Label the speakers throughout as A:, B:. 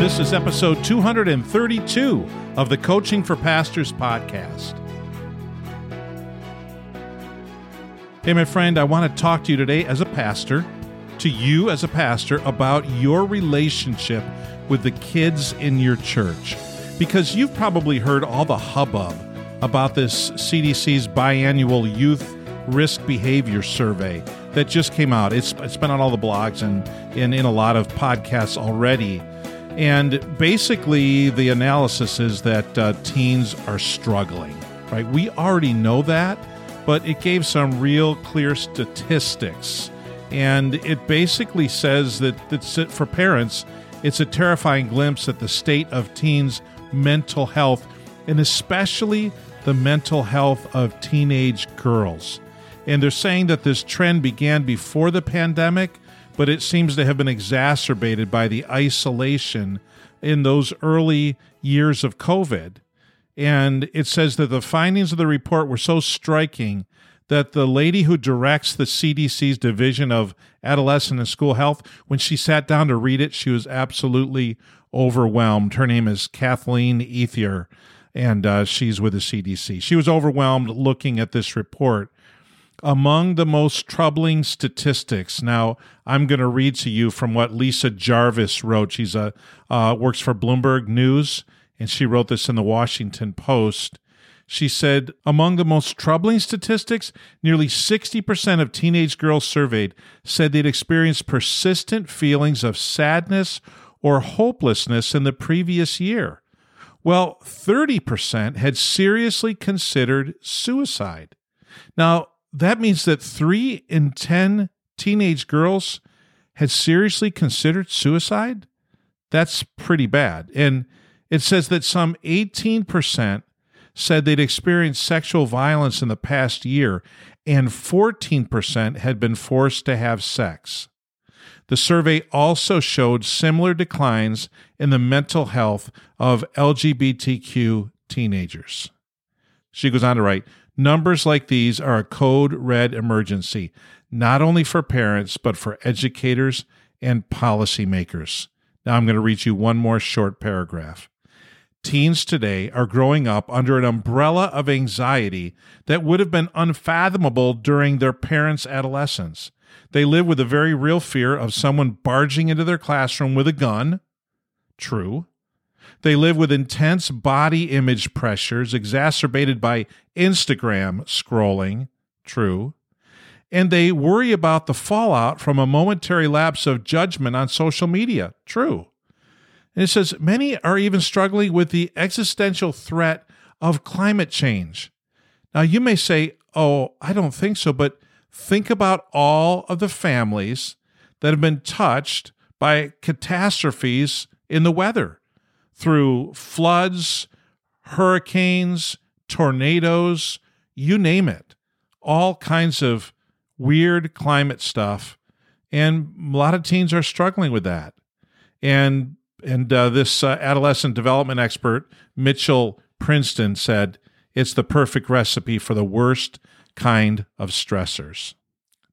A: This is episode 232 of the Coaching for Pastors podcast. Hey, my friend, I want to talk to you today as a pastor, to you as a pastor, about your relationship with the kids in your church. Because you've probably heard all the hubbub about this CDC's biannual youth risk behavior survey that just came out. It's, it's been on all the blogs and, and in a lot of podcasts already. And basically, the analysis is that uh, teens are struggling, right? We already know that, but it gave some real clear statistics. And it basically says that it's, for parents, it's a terrifying glimpse at the state of teens' mental health, and especially the mental health of teenage girls. And they're saying that this trend began before the pandemic, but it seems to have been exacerbated by the isolation in those early years of COVID. And it says that the findings of the report were so striking that the lady who directs the CDC's Division of Adolescent and School Health, when she sat down to read it, she was absolutely overwhelmed. Her name is Kathleen Ethier, and uh, she's with the CDC. She was overwhelmed looking at this report among the most troubling statistics. Now, I'm going to read to you from what Lisa Jarvis wrote. She's a uh, works for Bloomberg News, and she wrote this in the Washington Post. She said, among the most troubling statistics, nearly 60% of teenage girls surveyed said they'd experienced persistent feelings of sadness or hopelessness in the previous year. Well, 30% had seriously considered suicide. Now, that means that three in 10 teenage girls had seriously considered suicide. That's pretty bad. And it says that some 18% said they'd experienced sexual violence in the past year, and 14% had been forced to have sex. The survey also showed similar declines in the mental health of LGBTQ teenagers. She goes on to write Numbers like these are a code red emergency, not only for parents, but for educators and policymakers. Now I'm going to read you one more short paragraph. Teens today are growing up under an umbrella of anxiety that would have been unfathomable during their parents' adolescence. They live with a very real fear of someone barging into their classroom with a gun. True. They live with intense body image pressures exacerbated by Instagram scrolling. True. And they worry about the fallout from a momentary lapse of judgment on social media. True. And it says many are even struggling with the existential threat of climate change. Now, you may say, oh, I don't think so, but think about all of the families that have been touched by catastrophes in the weather through floods, hurricanes, tornadoes, you name it, all kinds of weird climate stuff. And a lot of teens are struggling with that. And and uh, this uh, adolescent development expert, Mitchell Prinstein, said it's the perfect recipe for the worst kind of stressors.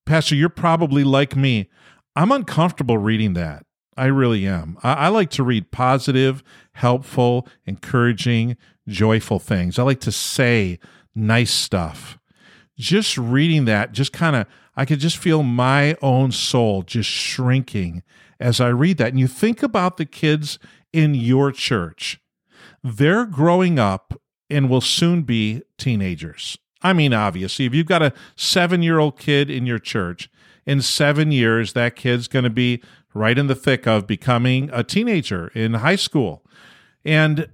A: Pastor, you're probably like me. I'm uncomfortable reading that. I really am. I, I, like to read positive, helpful, encouraging, joyful things. I like to say nice stuff. Just reading that, just kind of, I could just feel my own soul just shrinking as I read that. And you think about the kids in your church, they're growing up and will soon be teenagers. I mean, obviously, if you've got a seven year old kid in your church, in seven years, that kid's going to be right in the thick of becoming a teenager in high school. And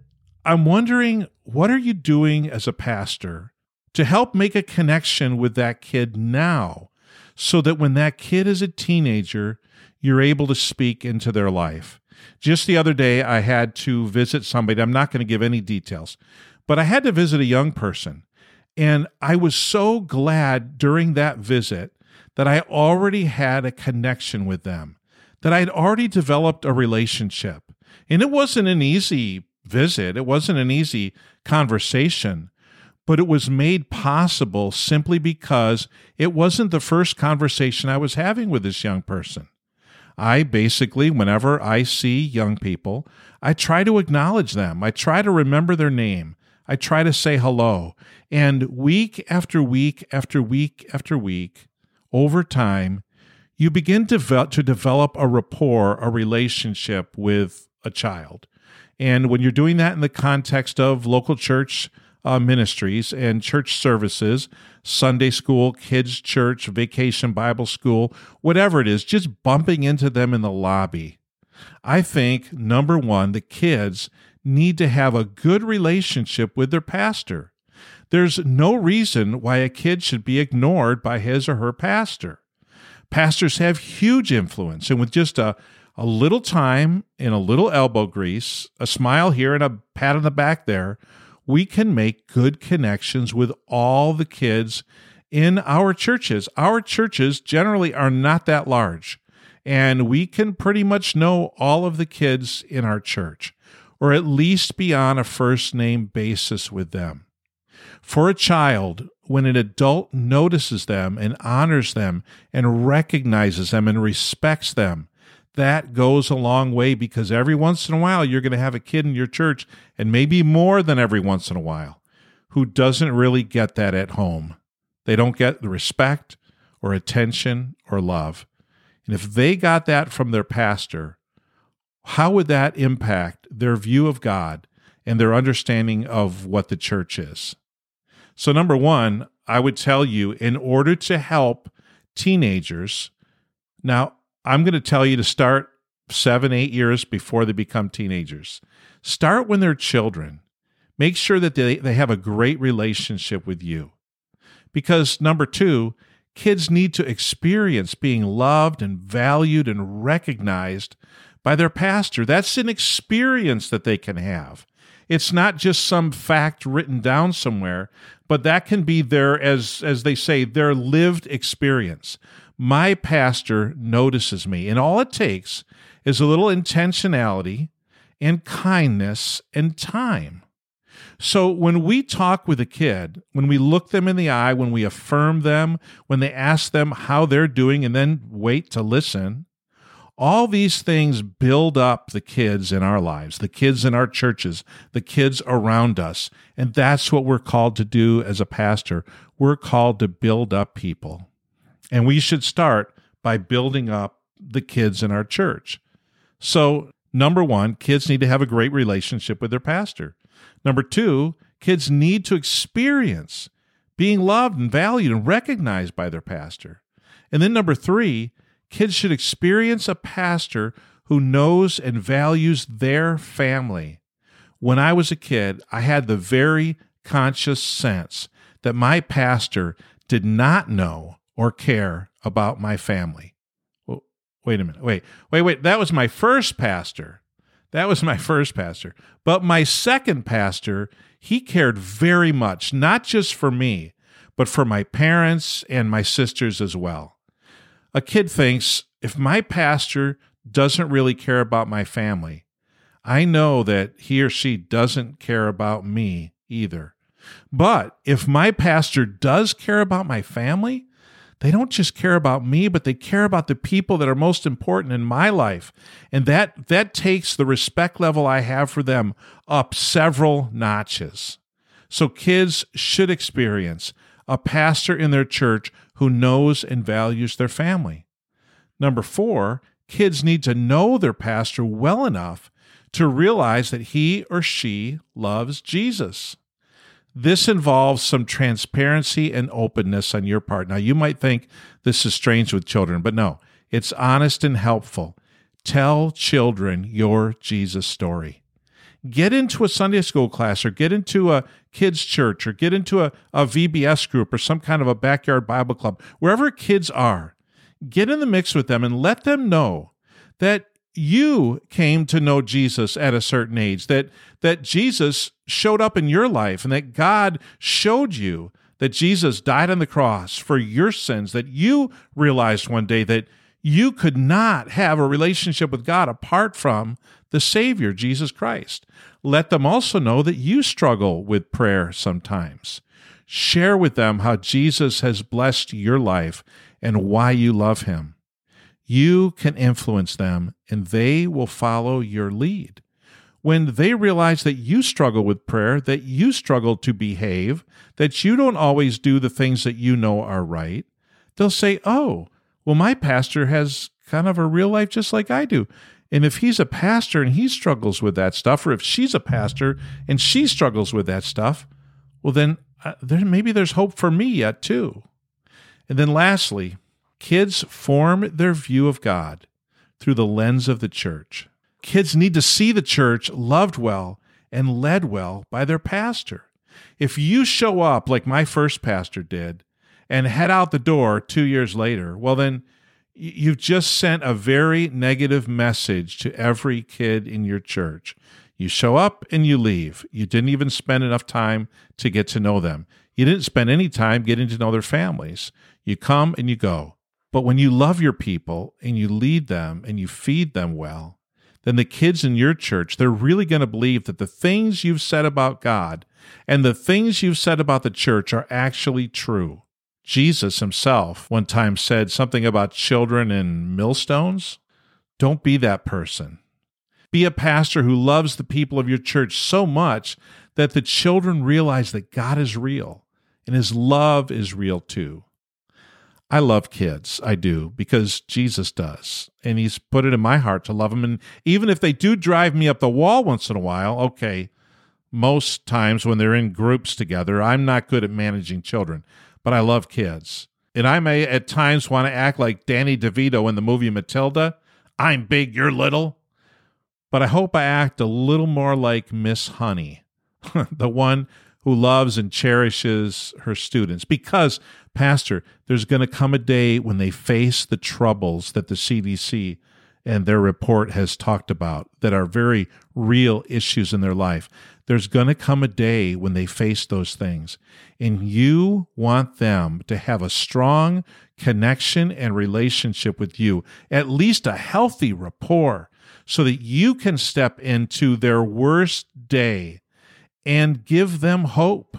A: I'm wondering, what are you doing as a pastor to help make a connection with that kid now so that when that kid is a teenager, you're able to speak into their life? Just the other day, I had to visit somebody. I'm not going to give any details, but I had to visit a young person. And I was so glad during that visit that I already had a connection with them that I'd already developed a relationship. And it wasn't an easy visit, it wasn't an easy conversation, but it was made possible simply because it wasn't the first conversation I was having with this young person. I basically, whenever I see young people, I try to acknowledge them. I try to remember their name. I try to say hello. And week after week after week after week, over time, you begin to, to develop a rapport, a relationship with a child. And when you're doing that in the context of local church uh, ministries and church services, Sunday school, kids' church, vacation Bible school, whatever it is, just bumping into them in the lobby. I think, number one, the kids need to have a good relationship with their pastor. There's no reason why a kid should be ignored by his or her pastor. Pastors have huge influence, and with just a a little time and a little elbow grease, a smile here and a pat on the back there, we can make good connections with all the kids in our churches. Our churches generally are not that large, and we can pretty much know all of the kids in our church, or at least be on a first name basis with them. For a child, when an adult notices them and honors them and recognizes them and respects them, that goes a long way because every once in a while you're going to have a kid in your church, and maybe more than every once in a while, who doesn't really get that at home. They don't get the respect or attention or love. And if they got that from their pastor, how would that impact their view of God and their understanding of what the church is? So, number one, I would tell you in order to help teenagers, now I'm going to tell you to start seven, eight years before they become teenagers. Start when they're children. Make sure that they, they have a great relationship with you. Because number two, kids need to experience being loved and valued and recognized by their pastor. That's an experience that they can have. It's not just some fact written down somewhere, but that can be their, as, as they say, their lived experience my pastor notices me. And all it takes is a little intentionality and kindness and time. So when we talk with a kid, when we look them in the eye, when we affirm them, when they ask them how they're doing and then wait to listen, all these things build up the kids in our lives, the kids in our churches, the kids around us. And that's what we're called to do as a pastor. We're called to build up people. And we should start by building up the kids in our church. So, number one, kids need to have a great relationship with their pastor. Number two, kids need to experience being loved and valued and recognized by their pastor. And then number three, kids should experience a pastor who knows and values their family. When I was a kid, I had the very conscious sense that my pastor did not know or care about my family. Wait a minute. Wait, wait, wait. That was my first pastor. That was my first pastor. But my second pastor, he cared very much, not just for me, but for my parents and my sisters as well. A kid thinks if my pastor doesn't really care about my family, I know that he or she doesn't care about me either. But if my pastor does care about my family, they don't just care about me, but they care about the people that are most important in my life. And that, that takes the respect level I have for them up several notches. So kids should experience a pastor in their church who knows and values their family. Number four, kids need to know their pastor well enough to realize that he or she loves Jesus. This involves some transparency and openness on your part. Now, you might think this is strange with children, but no, it's honest and helpful. Tell children your Jesus story. Get into a Sunday school class or get into a kids' church or get into a, a VBS group or some kind of a backyard Bible club, wherever kids are. Get in the mix with them and let them know that you came to know Jesus at a certain age, that, that Jesus showed up in your life, and that God showed you that Jesus died on the cross for your sins, that you realized one day that you could not have a relationship with God apart from the Savior, Jesus Christ. Let them also know that you struggle with prayer sometimes. Share with them how Jesus has blessed your life and why you love him you can influence them and they will follow your lead. When they realize that you struggle with prayer, that you struggle to behave, that you don't always do the things that you know are right, they'll say, Oh, well, my pastor has kind of a real life just like I do. And if he's a pastor and he struggles with that stuff, or if she's a pastor and she struggles with that stuff, well, then uh, there, maybe there's hope for me yet too. And then lastly, kids form their view of God through the lens of the church. Kids need to see the church loved well and led well by their pastor. If you show up like my first pastor did and head out the door two years later, well, then you've just sent a very negative message to every kid in your church. You show up and you leave. You didn't even spend enough time to get to know them. You didn't spend any time getting to know their families. You come and you go. But when you love your people and you lead them and you feed them well, then the kids in your church, they're really going to believe that the things you've said about God and the things you've said about the church are actually true. Jesus himself one time said something about children and millstones. Don't be that person. Be a pastor who loves the people of your church so much that the children realize that God is real and his love is real too. I love kids. I do because Jesus does. And he's put it in my heart to love them. And even if they do drive me up the wall once in a while, okay, most times when they're in groups together, I'm not good at managing children but I love kids. And I may at times want to act like Danny DeVito in the movie Matilda. I'm big, you're little. But I hope I act a little more like Miss Honey, the one who loves and cherishes her students. Because, Pastor, there's going to come a day when they face the troubles that the CDC and their report has talked about that are very real issues in their life. There's going to come a day when they face those things. And you want them to have a strong connection and relationship with you, at least a healthy rapport, so that you can step into their worst day and give them hope.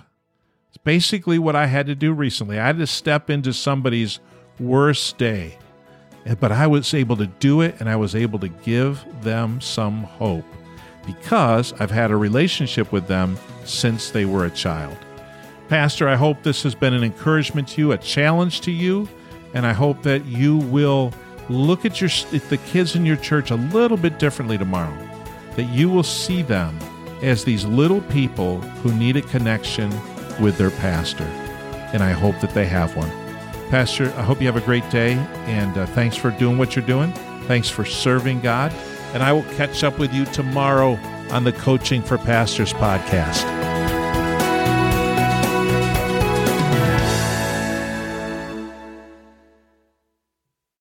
A: It's basically what I had to do recently. I had to step into somebody's worst day but I was able to do it and I was able to give them some hope because I've had a relationship with them since they were a child. Pastor, I hope this has been an encouragement to you, a challenge to you, and I hope that you will look at your at the kids in your church a little bit differently tomorrow. That you will see them as these little people who need a connection with their pastor. And I hope that they have one. Pastor, I hope you have a great day, and uh, thanks for doing what you're doing. Thanks for serving God. And I will catch up with you tomorrow on the Coaching for Pastors podcast.